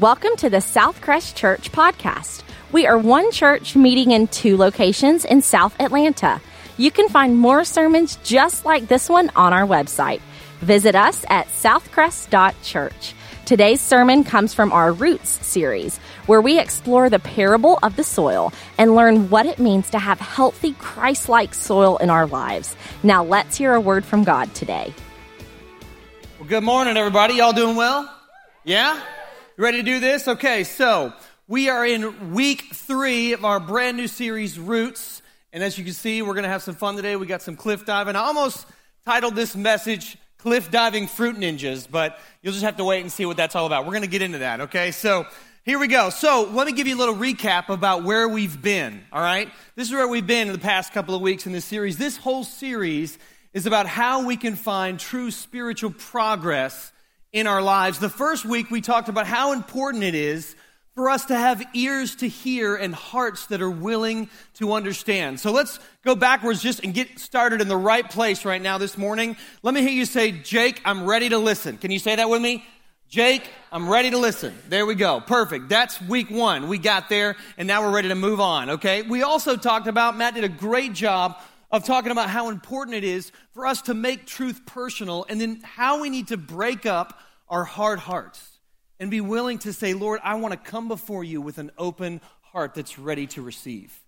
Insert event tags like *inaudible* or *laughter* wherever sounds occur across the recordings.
Welcome to the Southcrest Church podcast. We are one church meeting in two locations in South Atlanta. You can find more sermons just like this one on our website. Visit us at southcrest.church. Today's sermon comes from our Roots series, where we explore the parable of the soil and learn what it means to have healthy, Christ like soil in our lives. Now, let's hear a word from God today. Well, good morning, everybody. Y'all doing well? Yeah? Ready to do this? Okay, so we are in week three of our brand new series, Roots. And as you can see, we're going to have some fun today. We got some cliff diving. I almost titled this message cliff diving fruit ninjas, but you'll just have to wait and see what that's all about. We're going to get into that, okay? So here we go. So let me give you a little recap about where we've been, all right? This is where we've been in the past couple of weeks in this series. This whole series is about how we can find true spiritual progress in our lives. The first week we talked about how important it is for us to have ears to hear and hearts that are willing to understand. So let's go backwards just and get started in the right place right now this morning. Let me hear you say, Jake, I'm ready to listen. Can you say that with me? Jake, I'm ready to listen. There we go. Perfect. That's week one. We got there and now we're ready to move on. Okay. We also talked about, Matt did a great job of talking about how important it is for us to make truth personal and then how we need to break up our hard hearts and be willing to say, Lord, I want to come before you with an open heart that's ready to receive.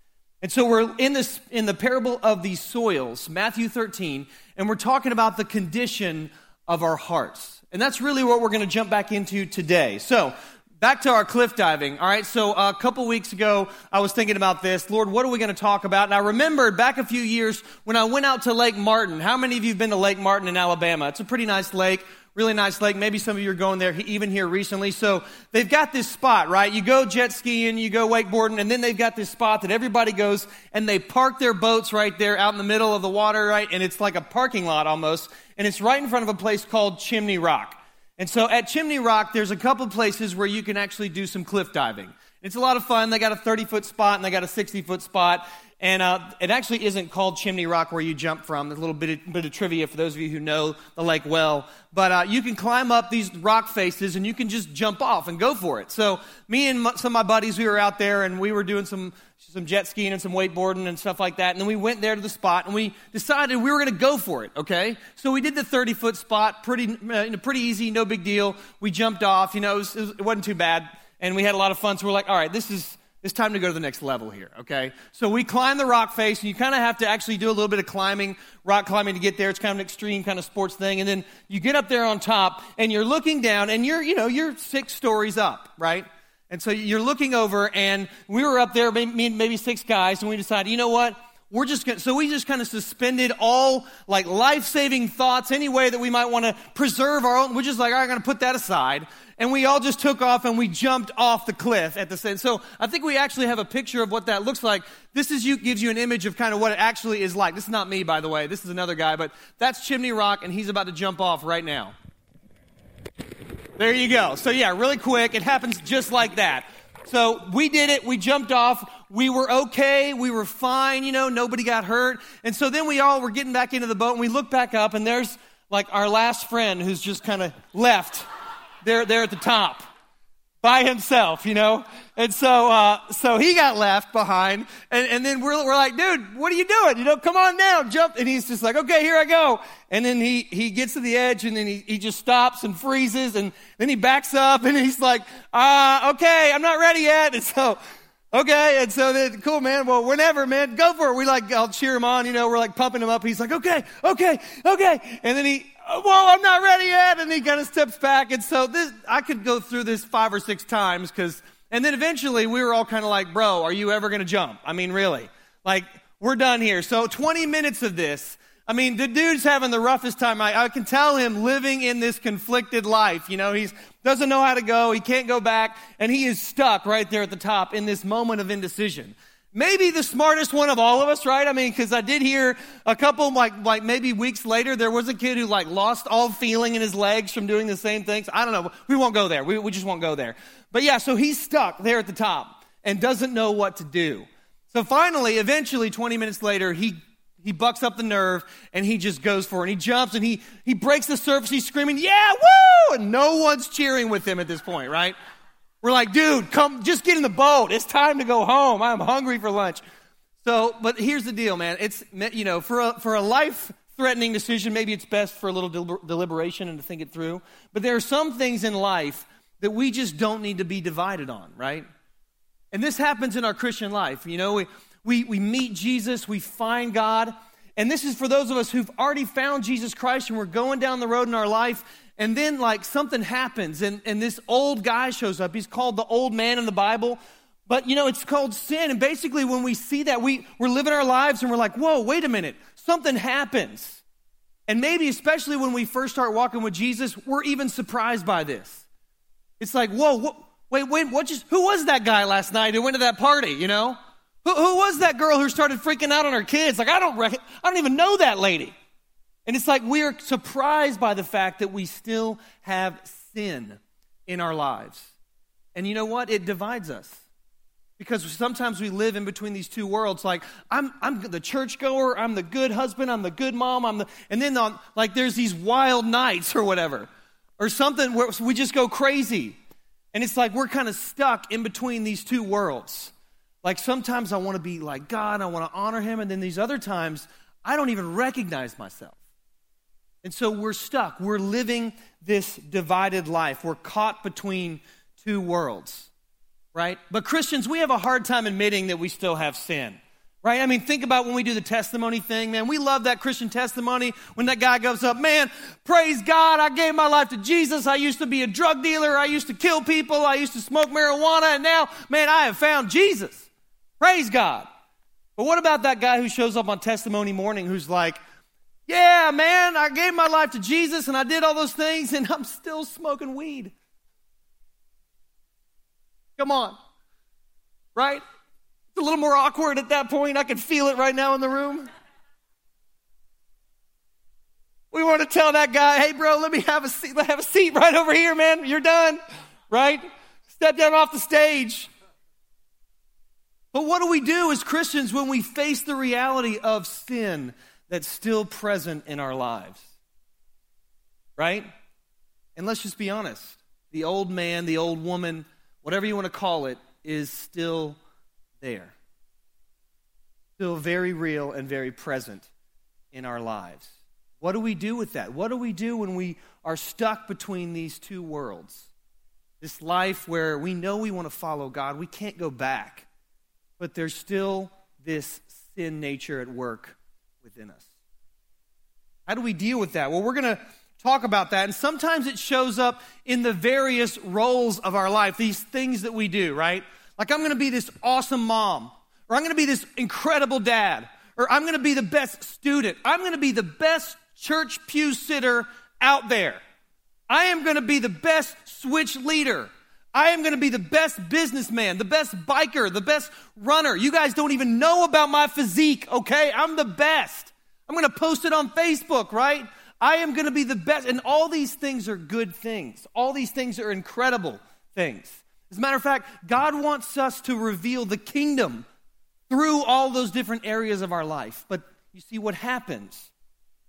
And so we're in this in the parable of these soils, Matthew 13, and we're talking about the condition of our hearts. And that's really what we're going to jump back into today. So, back to our cliff diving. All right, so uh, a couple weeks ago, I was thinking about this. Lord, what are we going to talk about? And I remembered back a few years when I went out to Lake Martin. How many of you have been to Lake Martin in Alabama? It's a pretty nice lake really nice lake. Maybe some of you are going there even here recently. So they've got this spot, right? You go jet skiing, you go wakeboarding, and then they've got this spot that everybody goes and they park their boats right there out in the middle of the water, right? And it's like a parking lot almost. And it's right in front of a place called Chimney Rock. And so at Chimney Rock, there's a couple places where you can actually do some cliff diving. It's a lot of fun. They got a 30 foot spot and they got a 60 foot spot. And uh, it actually isn't called Chimney Rock where you jump from. There's a little bit of, bit of trivia for those of you who know the lake well. But uh, you can climb up these rock faces and you can just jump off and go for it. So me and some of my buddies, we were out there and we were doing some, some jet skiing and some wakeboarding and stuff like that. And then we went there to the spot and we decided we were going to go for it, okay? So we did the 30 foot spot, pretty, uh, pretty easy, no big deal. We jumped off, you know, it, was, it wasn't too bad. And we had a lot of fun. So we're like, all right, this is it's time to go to the next level here, okay? So we climb the rock face, and you kind of have to actually do a little bit of climbing, rock climbing to get there. It's kind of an extreme kind of sports thing. And then you get up there on top, and you're looking down, and you're, you know, you're six stories up, right? And so you're looking over, and we were up there, maybe, maybe six guys, and we decided, you know what? we're just gonna, so we just kind of suspended all like life-saving thoughts any way that we might want to preserve our own we're just like all right, i'm going to put that aside and we all just took off and we jumped off the cliff at the same so i think we actually have a picture of what that looks like this is you gives you an image of kind of what it actually is like this is not me by the way this is another guy but that's chimney rock and he's about to jump off right now there you go so yeah really quick it happens just like that so we did it. We jumped off. We were okay. We were fine. You know, nobody got hurt. And so then we all were getting back into the boat and we look back up and there's like our last friend who's just kind of left there, there at the top by himself, you know? And so, uh, so he got left behind. And, and then we're, we're like, dude, what are you doing? You know, come on down, jump. And he's just like, okay, here I go. And then he, he gets to the edge and then he, he just stops and freezes. And then he backs up *laughs* and he's like, uh, okay, I'm not ready yet. And so, okay. And so then, cool, man. Well, whenever, man, go for it. We like, I'll cheer him on, you know, we're like pumping him up. He's like, okay, okay, okay. And then he, Uh, well, I'm not ready yet. And he kind of steps back. And so this, I could go through this five or six times because, and then eventually we were all kind of like, bro, are you ever going to jump? I mean, really? Like, we're done here. So 20 minutes of this. I mean, the dude's having the roughest time. I, I can tell him living in this conflicted life. You know, he doesn't know how to go. He can't go back. And he is stuck right there at the top in this moment of indecision maybe the smartest one of all of us, right? I mean, because I did hear a couple, like, like maybe weeks later, there was a kid who like lost all feeling in his legs from doing the same things. I don't know. We won't go there. We, we just won't go there. But yeah, so he's stuck there at the top and doesn't know what to do. So finally, eventually, 20 minutes later, he he bucks up the nerve and he just goes for it. And he jumps and he, he breaks the surface. He's screaming, Yeah, woo! And no one's cheering with him at this point, right? We're like, dude, come, just get in the boat. It's time to go home. I'm hungry for lunch. So, but here's the deal, man. It's, you know, for a, for a life threatening decision, maybe it's best for a little deliberation and to think it through. But there are some things in life that we just don't need to be divided on, right? And this happens in our Christian life. You know, we, we, we meet Jesus, we find God. And this is for those of us who've already found Jesus Christ and we're going down the road in our life. And then, like, something happens, and, and this old guy shows up. He's called the old man in the Bible. But, you know, it's called sin. And basically, when we see that, we, we're living our lives and we're like, whoa, wait a minute. Something happens. And maybe, especially when we first start walking with Jesus, we're even surprised by this. It's like, whoa, whoa wait, wait, what just, who was that guy last night who went to that party, you know? Who, who was that girl who started freaking out on her kids? Like, I don't, rec- I don't even know that lady. And it's like we are surprised by the fact that we still have sin in our lives. And you know what? It divides us. Because sometimes we live in between these two worlds. Like, I'm, I'm the churchgoer, I'm the good husband, I'm the good mom, I'm the, and then on, like there's these wild nights or whatever. Or something where we just go crazy. And it's like we're kind of stuck in between these two worlds. Like sometimes I want to be like God, I want to honor him, and then these other times I don't even recognize myself. And so we're stuck. We're living this divided life. We're caught between two worlds, right? But Christians, we have a hard time admitting that we still have sin. Right? I mean, think about when we do the testimony thing, man. We love that Christian testimony when that guy goes up, man, praise God, I gave my life to Jesus. I used to be a drug dealer. I used to kill people. I used to smoke marijuana. And now, man, I have found Jesus. Praise God. But what about that guy who shows up on testimony morning who's like, yeah, man, I gave my life to Jesus and I did all those things and I'm still smoking weed. Come on. Right? It's a little more awkward at that point. I can feel it right now in the room. We want to tell that guy, hey, bro, let me have a seat, let have a seat right over here, man. You're done, right? Step down off the stage. But what do we do as Christians when we face the reality of sin that's still present in our lives? Right? And let's just be honest the old man, the old woman, whatever you want to call it, is still there. Still very real and very present in our lives. What do we do with that? What do we do when we are stuck between these two worlds? This life where we know we want to follow God, we can't go back, but there's still this sin nature at work within us. How do we deal with that? Well, we're going to talk about that. And sometimes it shows up in the various roles of our life, these things that we do, right? Like, I'm going to be this awesome mom, or I'm going to be this incredible dad, or I'm going to be the best student. I'm going to be the best church pew sitter out there. I am going to be the best switch leader. I am going to be the best businessman, the best biker, the best runner. You guys don't even know about my physique, okay? I'm the best. I'm going to post it on Facebook, right? I am going to be the best. And all these things are good things. All these things are incredible things. As a matter of fact, God wants us to reveal the kingdom through all those different areas of our life. But you see, what happens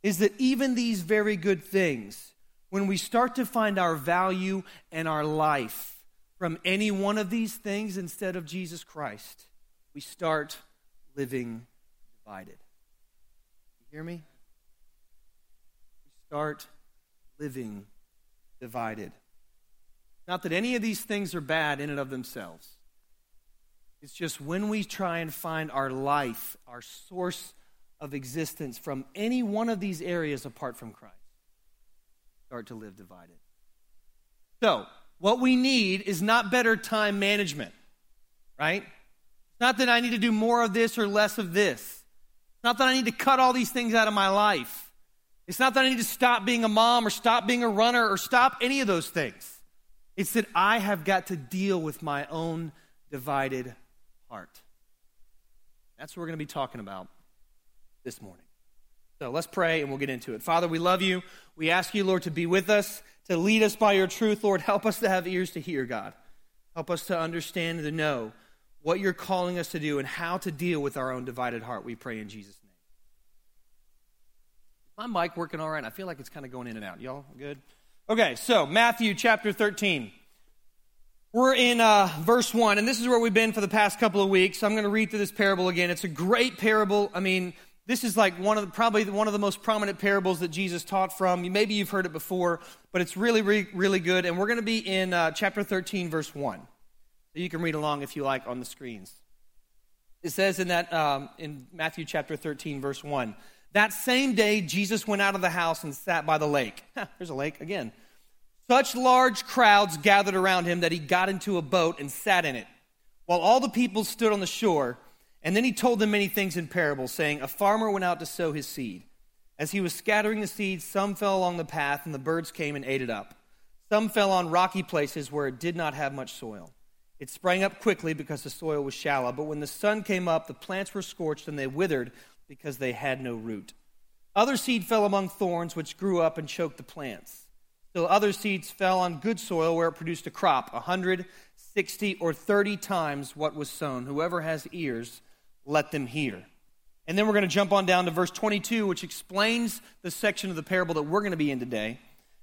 is that even these very good things, when we start to find our value and our life from any one of these things instead of Jesus Christ, we start living divided. You hear me? We start living divided. Not that any of these things are bad in and of themselves. It's just when we try and find our life, our source of existence from any one of these areas apart from Christ, start to live divided. So, what we need is not better time management, right? It's not that I need to do more of this or less of this. It's not that I need to cut all these things out of my life. It's not that I need to stop being a mom or stop being a runner or stop any of those things. It's that I have got to deal with my own divided heart. That's what we're going to be talking about this morning. So let's pray and we'll get into it. Father, we love you. We ask you, Lord, to be with us, to lead us by your truth. Lord, help us to have ears to hear, God. Help us to understand and to know what you're calling us to do and how to deal with our own divided heart. We pray in Jesus' name. Is my mic working all right? I feel like it's kind of going in and out. Y'all good? Okay, so Matthew chapter 13. We're in uh, verse 1, and this is where we've been for the past couple of weeks. I'm going to read through this parable again. It's a great parable. I mean, this is like one of the, probably one of the most prominent parables that Jesus taught from. Maybe you've heard it before, but it's really, really, really good. And we're going to be in uh, chapter 13, verse 1. So you can read along if you like on the screens. It says in that um, in Matthew chapter 13, verse 1. That same day, Jesus went out of the house and sat by the lake. *laughs* There's a lake again. Such large crowds gathered around him that he got into a boat and sat in it, while all the people stood on the shore. And then he told them many things in parables, saying, A farmer went out to sow his seed. As he was scattering the seed, some fell along the path, and the birds came and ate it up. Some fell on rocky places where it did not have much soil. It sprang up quickly because the soil was shallow, but when the sun came up, the plants were scorched and they withered because they had no root. Other seed fell among thorns, which grew up and choked the plants. Still, other seeds fell on good soil where it produced a crop, a hundred, sixty, or thirty times what was sown. Whoever has ears, let them hear. And then we're going to jump on down to verse 22, which explains the section of the parable that we're going to be in today.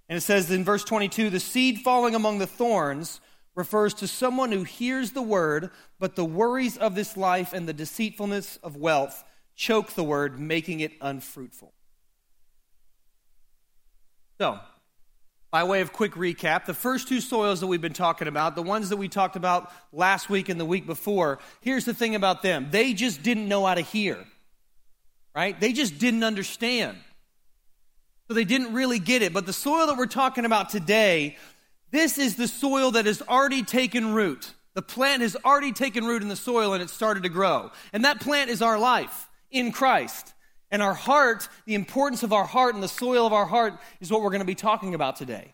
And it says in verse 22 the seed falling among the thorns refers to someone who hears the word, but the worries of this life and the deceitfulness of wealth choke the word, making it unfruitful. So, by way of quick recap, the first two soils that we've been talking about, the ones that we talked about last week and the week before, here's the thing about them. They just didn't know how to hear, right? They just didn't understand. So they didn't really get it. But the soil that we're talking about today, this is the soil that has already taken root. The plant has already taken root in the soil and it started to grow. And that plant is our life in Christ. And our heart, the importance of our heart and the soil of our heart is what we're going to be talking about today.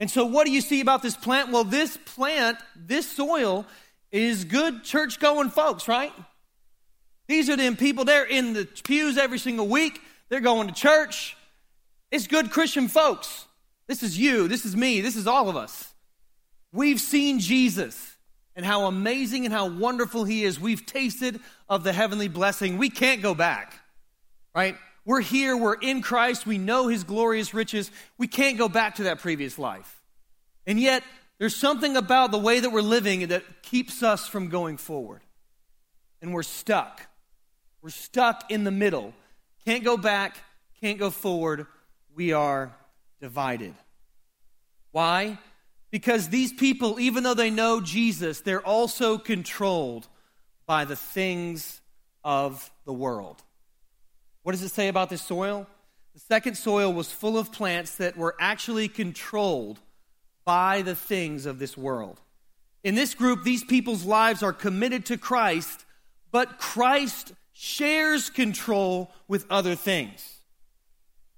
And so, what do you see about this plant? Well, this plant, this soil, is good church going folks, right? These are them people, they're in the pews every single week, they're going to church. It's good Christian folks. This is you, this is me, this is all of us. We've seen Jesus and how amazing and how wonderful he is. We've tasted of the heavenly blessing. We can't go back right? We're here, we're in Christ, we know his glorious riches. We can't go back to that previous life. And yet, there's something about the way that we're living that keeps us from going forward. And we're stuck. We're stuck in the middle. Can't go back, can't go forward. We are divided. Why? Because these people, even though they know Jesus, they're also controlled by the things of the world. What does it say about this soil? The second soil was full of plants that were actually controlled by the things of this world. In this group, these people's lives are committed to Christ, but Christ shares control with other things.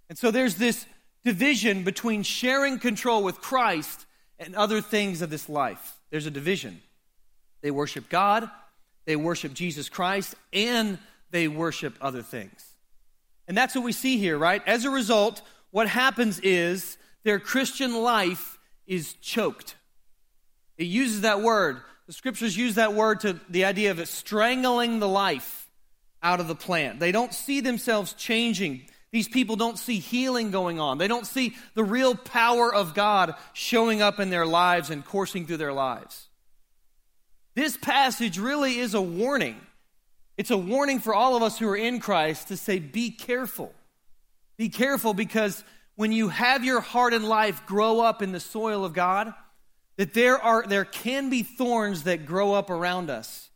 And so there's this division between sharing control with Christ and other things of this life. There's a division. They worship God, they worship Jesus Christ, and they worship other things. And that's what we see here, right? As a result, what happens is their Christian life is choked. It uses that word. The scriptures use that word to the idea of it strangling the life out of the plant. They don't see themselves changing. These people don't see healing going on. They don't see the real power of God showing up in their lives and coursing through their lives. This passage really is a warning it's a warning for all of us who are in Christ to say, be careful. Be careful because when you have your heart and life grow up in the soil of God, that there are there can be thorns that grow up around us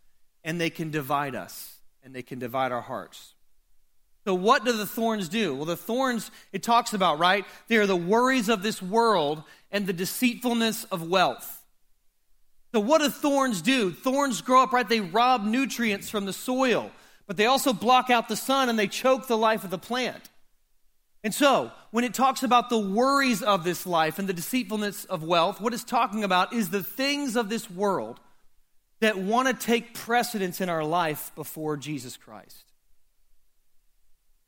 and they can divide us and they can divide our hearts. So what do the thorns do? Well, the thorns it talks about, right? They are the worries of this world and the deceitfulness of wealth. So, what do thorns do? Thorns grow up, right? They rob nutrients from the soil, but they also block out the sun and they choke the life of the plant. And so, when it talks about the worries of this life and the deceitfulness of wealth, what it's talking about is the things of this world that want to take precedence in our life before Jesus Christ.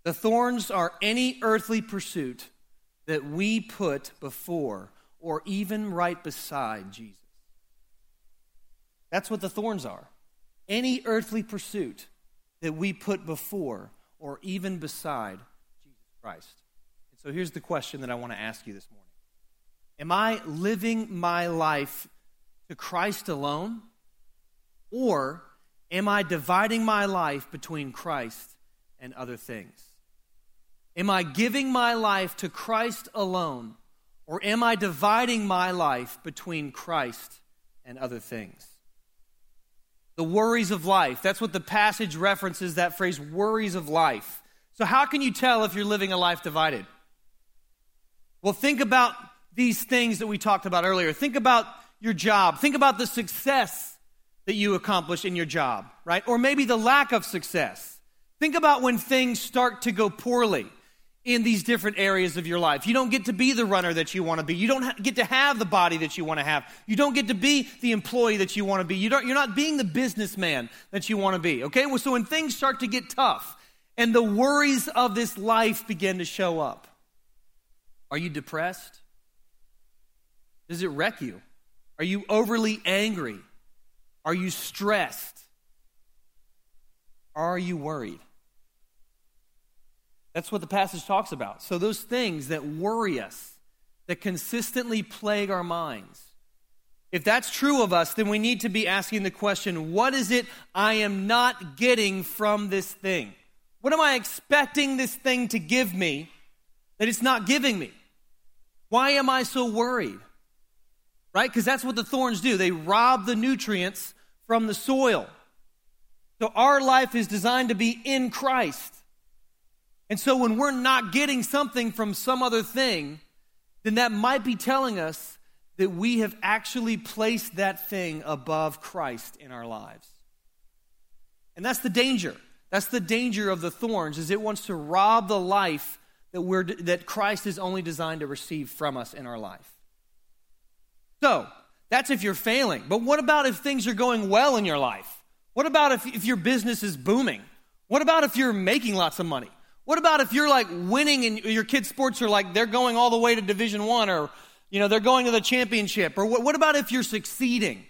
The thorns are any earthly pursuit that we put before or even right beside Jesus. That's what the thorns are. Any earthly pursuit that we put before or even beside Jesus Christ. And so here's the question that I want to ask you this morning Am I living my life to Christ alone? Or am I dividing my life between Christ and other things? Am I giving my life to Christ alone? Or am I dividing my life between Christ and other things? The worries of life. That's what the passage references that phrase, worries of life. So, how can you tell if you're living a life divided? Well, think about these things that we talked about earlier. Think about your job. Think about the success that you accomplish in your job, right? Or maybe the lack of success. Think about when things start to go poorly in these different areas of your life. You don't get to be the runner that you want to be. You don't get to have the body that you want to have. You don't get to be the employee that you want to be. You don't, you're not being the businessman that you want to be. Okay? Well, so when things start to get tough and the worries of this life begin to show up, are you depressed? Does it wreck you? Are you overly angry? Are you stressed? Are you worried? That's what the passage talks about. So, those things that worry us, that consistently plague our minds, if that's true of us, then we need to be asking the question what is it I am not getting from this thing? What am I expecting this thing to give me that it's not giving me? Why am I so worried? Right? Because that's what the thorns do. They rob the nutrients from the soil. So our life is designed to be in Christ. And so when we're not getting something from some other thing, then that might be telling us that we have actually placed that thing above Christ in our lives. And that's the danger. That's the danger of the thorns is it wants to rob the life that we're that Christ is only designed to receive from us in our life. So, that's if you're failing. But what about if things are going well in your life? What about if, if your business is booming? What about if you're making lots of money? What about if you're like winning and your kids' sports are like they're going all the way to Division One or you know they're going to the championship? Or what, about if you're succeeding?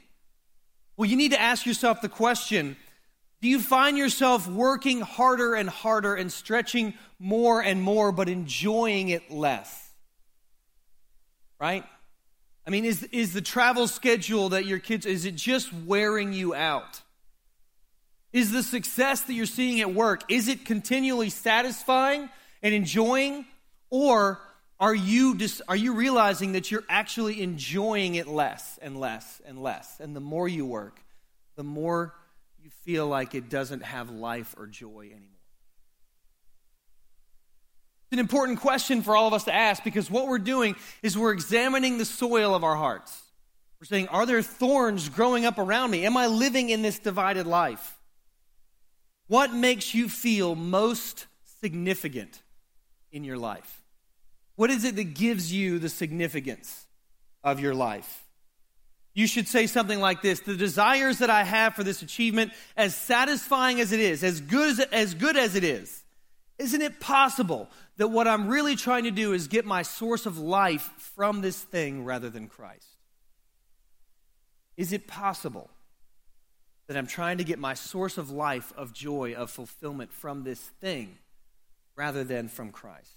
Well, you need to ask yourself the question: Do you find yourself working harder and harder and stretching more and more, but enjoying it less? Right? I mean, is is the travel schedule that your kids is it just wearing you out? Is the success that you're seeing at work, is it continually satisfying and enjoying? Or are you, just, are you realizing that you're actually enjoying it less and less and less? And the more you work, the more you feel like it doesn't have life or joy anymore. It's an important question for all of us to ask because what we're doing is we're examining the soil of our hearts. We're saying, Are there thorns growing up around me? Am I living in this divided life? What makes you feel most significant in your life? What is it that gives you the significance of your life? You should say something like this The desires that I have for this achievement, as satisfying as it is, as good as, as good as it is, isn't it possible that what I'm really trying to do is get my source of life from this thing rather than Christ? Is it possible that I'm trying to get my source of life, of joy, of fulfillment from this thing rather than from Christ?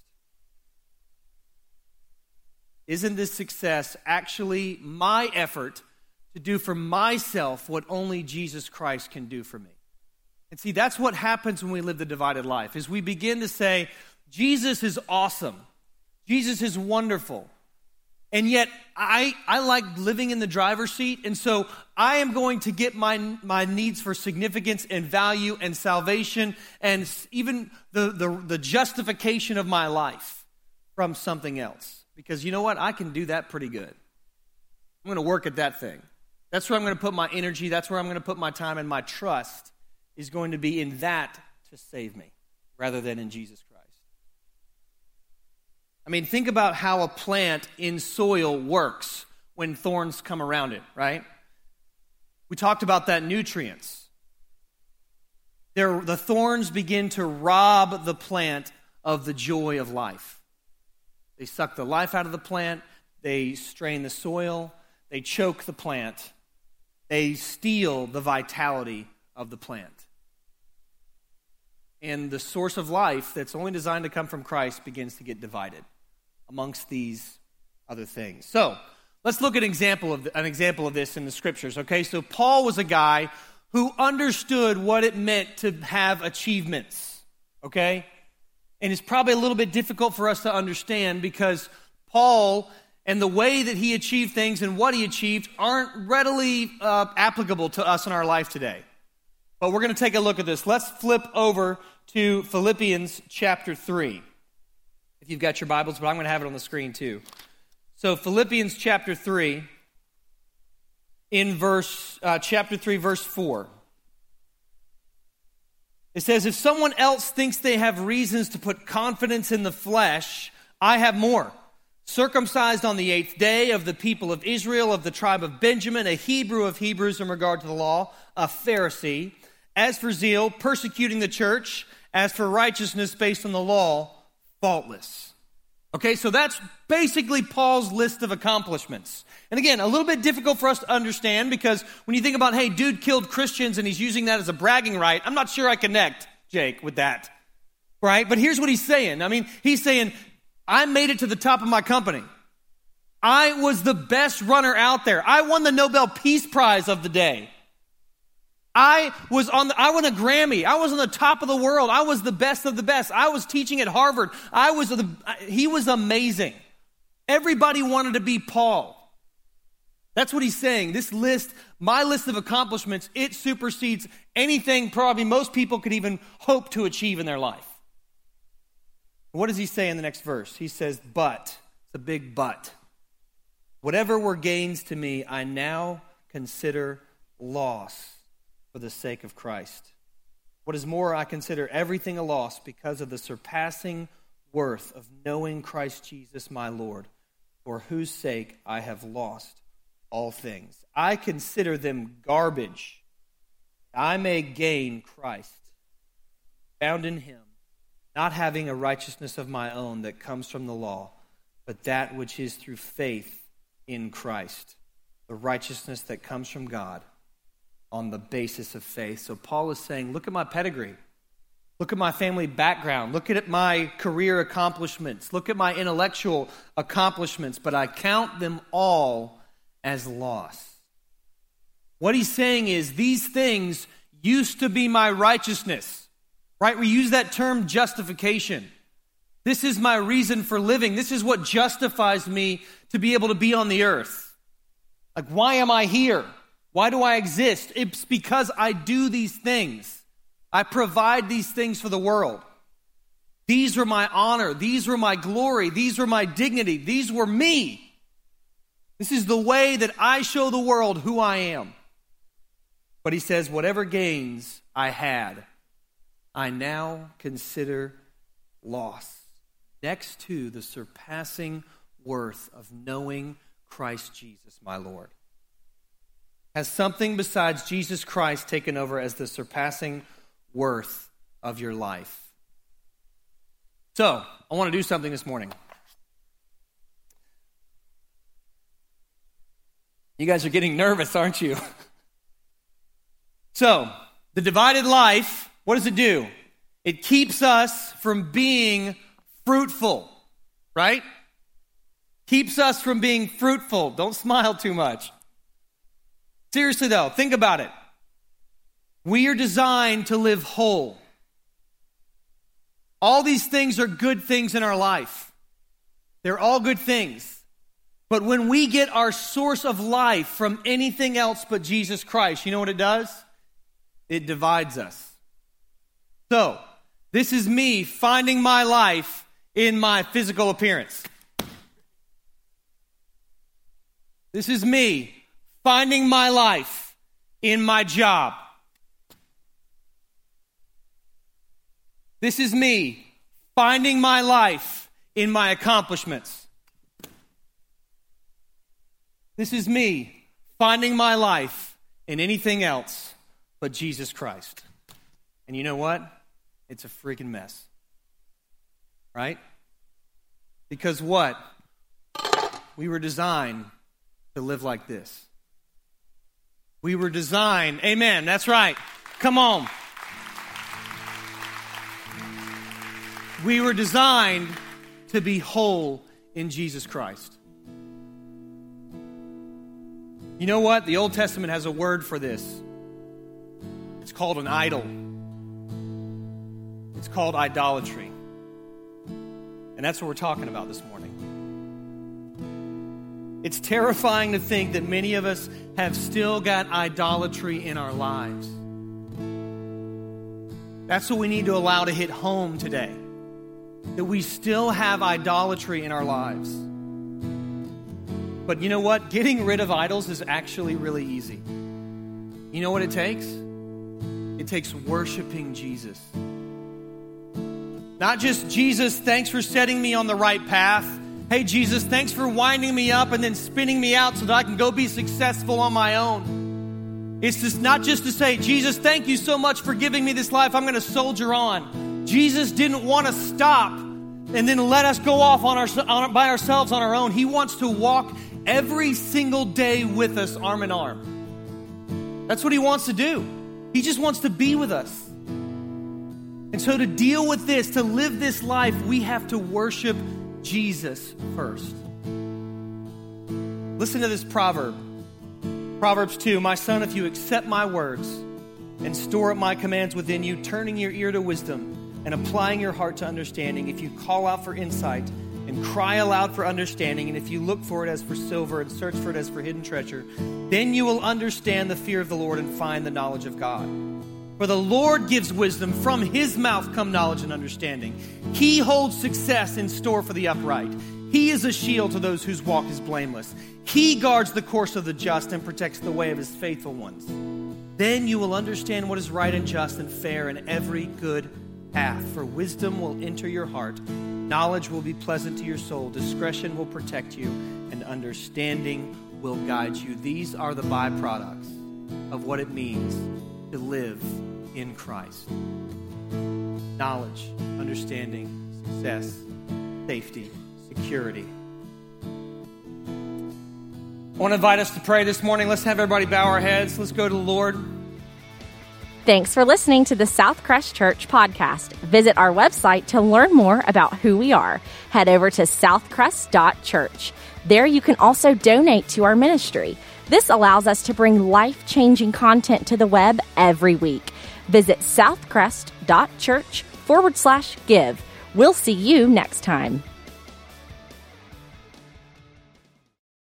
Isn't this success actually my effort to do for myself what only Jesus Christ can do for me? And see, that's what happens when we live the divided life, is we begin to say, Jesus is awesome. Jesus is wonderful. And yet, I, I like living in the driver's seat. And so I am going to get my, my needs for significance and value and salvation and even the, the, the justification of my life from something else. Because you know what? I can do that pretty good. I'm going to work at that thing. That's where I'm going to put my energy. That's where I'm going to put my time. And my trust is going to be in that to save me rather than in Jesus Christ. I mean, think about how a plant in soil works when thorns come around it, right? We talked about that nutrients. There, the thorns begin to rob the plant of the joy of life. They suck the life out of the plant, they strain the soil, they choke the plant, they steal the vitality of the plant. And the source of life that's only designed to come from Christ begins to get divided amongst these other things. So, Let's look at an example of an example of this in the scriptures. Okay, so Paul was a guy who understood what it meant to have achievements. Okay, and it's probably a little bit difficult for us to understand because Paul and the way that he achieved things and what he achieved aren't readily uh, applicable to us in our life today. But we're going to take a look at this. Let's flip over to Philippians chapter 3. If you've got your Bibles, but I'm going to have it on the screen too. So, Philippians chapter 3, in verse, uh, chapter 3, verse 4. It says, If someone else thinks they have reasons to put confidence in the flesh, I have more. Circumcised on the eighth day of the people of Israel, of the tribe of Benjamin, a Hebrew of Hebrews in regard to the law, a Pharisee. As for zeal, persecuting the church. As for righteousness based on the law, faultless. Okay, so that's basically Paul's list of accomplishments. And again, a little bit difficult for us to understand because when you think about, hey, dude killed Christians and he's using that as a bragging right, I'm not sure I connect, Jake, with that. Right? But here's what he's saying. I mean, he's saying, I made it to the top of my company. I was the best runner out there. I won the Nobel Peace Prize of the day. I was on the, I won a Grammy. I was on the top of the world. I was the best of the best. I was teaching at Harvard. I was the, he was amazing. Everybody wanted to be Paul. That's what he's saying. This list, my list of accomplishments, it supersedes anything probably most people could even hope to achieve in their life. What does he say in the next verse? He says, But, it's a big but. Whatever were gains to me, I now consider loss for the sake of Christ. What is more, I consider everything a loss because of the surpassing worth of knowing Christ Jesus my Lord, for whose sake I have lost all things. I consider them garbage. I may gain Christ, found in him, not having a righteousness of my own that comes from the law, but that which is through faith in Christ, the righteousness that comes from God on the basis of faith. So Paul is saying, look at my pedigree. Look at my family background. Look at my career accomplishments. Look at my intellectual accomplishments, but I count them all as loss. What he's saying is these things used to be my righteousness, right? We use that term justification. This is my reason for living. This is what justifies me to be able to be on the earth. Like, why am I here? Why do I exist? It's because I do these things. I provide these things for the world. These were my honor. These were my glory. These were my dignity. These were me. This is the way that I show the world who I am. But he says, whatever gains I had, I now consider loss. Next to the surpassing worth of knowing Christ Jesus, my Lord. Has something besides Jesus Christ taken over as the surpassing worth of your life? So, I want to do something this morning. You guys are getting nervous, aren't you? *laughs* so, the divided life, what does it do? It keeps us from being fruitful, right? Keeps us from being fruitful. Don't smile too much. Seriously, though, think about it. We are designed to live whole. All these things are good things in our life. They're all good things. But when we get our source of life from anything else but Jesus Christ, you know what it does? It divides us. So, this is me finding my life in my physical appearance. This is me finding my life in my job. This is me finding my life in my accomplishments. This is me finding my life in anything else but Jesus Christ. And you know what? It's a freaking mess. Right? Because what? We were designed to live like this. We were designed. Amen. That's right. Come on. We were designed to be whole in Jesus Christ. You know what? The Old Testament has a word for this. It's called an idol. It's called idolatry. And that's what we're talking about this morning. It's terrifying to think that many of us have still got idolatry in our lives. That's what we need to allow to hit home today. That we still have idolatry in our lives. But you know what? Getting rid of idols is actually really easy. You know what it takes? It takes worshiping Jesus. Not just, Jesus, thanks for setting me on the right path. Hey, Jesus, thanks for winding me up and then spinning me out so that I can go be successful on my own. It's just not just to say, Jesus, thank you so much for giving me this life. I'm going to soldier on. Jesus didn't want to stop and then let us go off on our, on, by ourselves on our own. He wants to walk every single day with us, arm in arm. That's what He wants to do. He just wants to be with us. And so, to deal with this, to live this life, we have to worship Jesus first. Listen to this proverb Proverbs 2 My son, if you accept my words and store up my commands within you, turning your ear to wisdom and applying your heart to understanding, if you call out for insight and cry aloud for understanding, and if you look for it as for silver and search for it as for hidden treasure, then you will understand the fear of the Lord and find the knowledge of God. For the Lord gives wisdom, from his mouth come knowledge and understanding. He holds success in store for the upright. He is a shield to those whose walk is blameless. He guards the course of the just and protects the way of his faithful ones. Then you will understand what is right and just and fair in every good path. For wisdom will enter your heart, knowledge will be pleasant to your soul, discretion will protect you, and understanding will guide you. These are the byproducts of what it means to live in Christ knowledge, understanding, success, safety, security. I want to invite us to pray this morning. Let's have everybody bow our heads. Let's go to the Lord. Thanks for listening to the Southcrest Church podcast. Visit our website to learn more about who we are. Head over to southcrest.church. There you can also donate to our ministry. This allows us to bring life changing content to the web every week. Visit southcrest.church forward slash give. We'll see you next time.